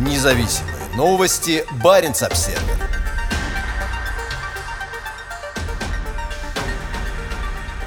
Независимые новости. Барин обсерва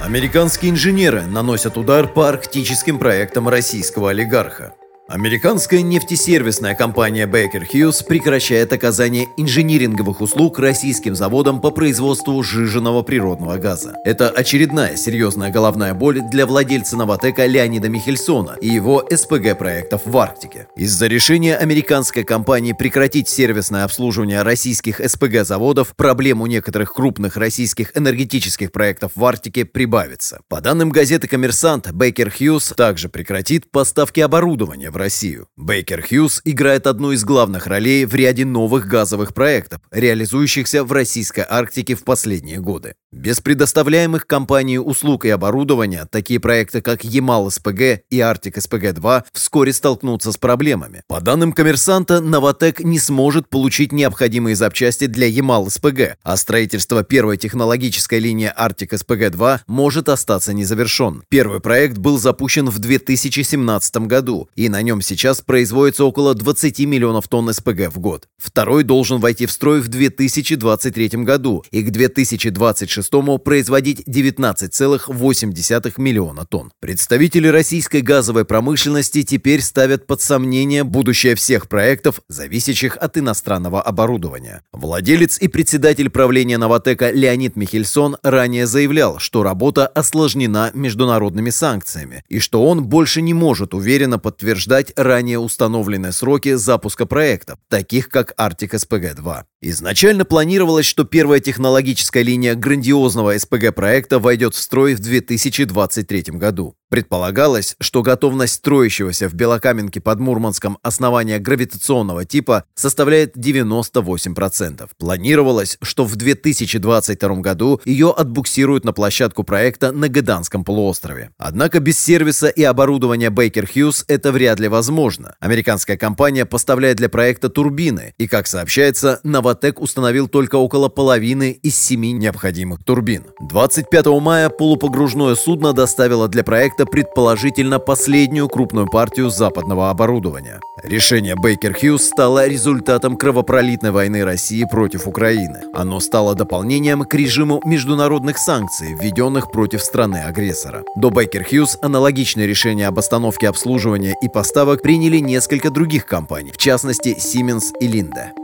Американские инженеры наносят удар по арктическим проектам российского олигарха. Американская нефтесервисная компания Baker Hughes прекращает оказание инжиниринговых услуг российским заводам по производству сжиженного природного газа. Это очередная серьезная головная боль для владельца Новотека Леонида Михельсона и его СПГ-проектов в Арктике. Из-за решения американской компании прекратить сервисное обслуживание российских СПГ-заводов проблем у некоторых крупных российских энергетических проектов в Арктике прибавится. По данным газеты «Коммерсант», Baker Hughes также прекратит поставки оборудования в Россию. Бейкер Хьюз играет одну из главных ролей в ряде новых газовых проектов, реализующихся в российской Арктике в последние годы. Без предоставляемых компанией услуг и оборудования такие проекты, как Ямал-СПГ и Арктик-СПГ-2 вскоре столкнутся с проблемами. По данным коммерсанта, Новотек не сможет получить необходимые запчасти для Ямал-СПГ, а строительство первой технологической линии Арктик-СПГ-2 может остаться незавершен. Первый проект был запущен в 2017 году, и на нем сейчас производится около 20 миллионов тонн СПГ в год. Второй должен войти в строй в 2023 году и к 2026 2006 производить 19,8 миллиона тонн. Представители российской газовой промышленности теперь ставят под сомнение будущее всех проектов, зависящих от иностранного оборудования. Владелец и председатель правления «Новотека» Леонид Михельсон ранее заявлял, что работа осложнена международными санкциями и что он больше не может уверенно подтверждать ранее установленные сроки запуска проектов, таких как Arctic SPG-2. Изначально планировалось, что первая технологическая линия грандиозного СПГ-проекта войдет в строй в 2023 году. Предполагалось, что готовность строящегося в Белокаменке под Мурманском основания гравитационного типа составляет 98%. Планировалось, что в 2022 году ее отбуксируют на площадку проекта на Гыданском полуострове. Однако без сервиса и оборудования Baker Hughes это вряд ли возможно. Американская компания поставляет для проекта турбины, и, как сообщается, Новотек установил только около половины из семи необходимых турбин. 25 мая полупогружное судно доставило для проекта предположительно последнюю крупную партию западного оборудования. Решение Бейкер Хьюз стало результатом кровопролитной войны России против Украины. Оно стало дополнением к режиму международных санкций, введенных против страны-агрессора. До Бейкер Хьюз аналогичные решения об остановке обслуживания и поставок приняли несколько других компаний, в частности Siemens и Linde.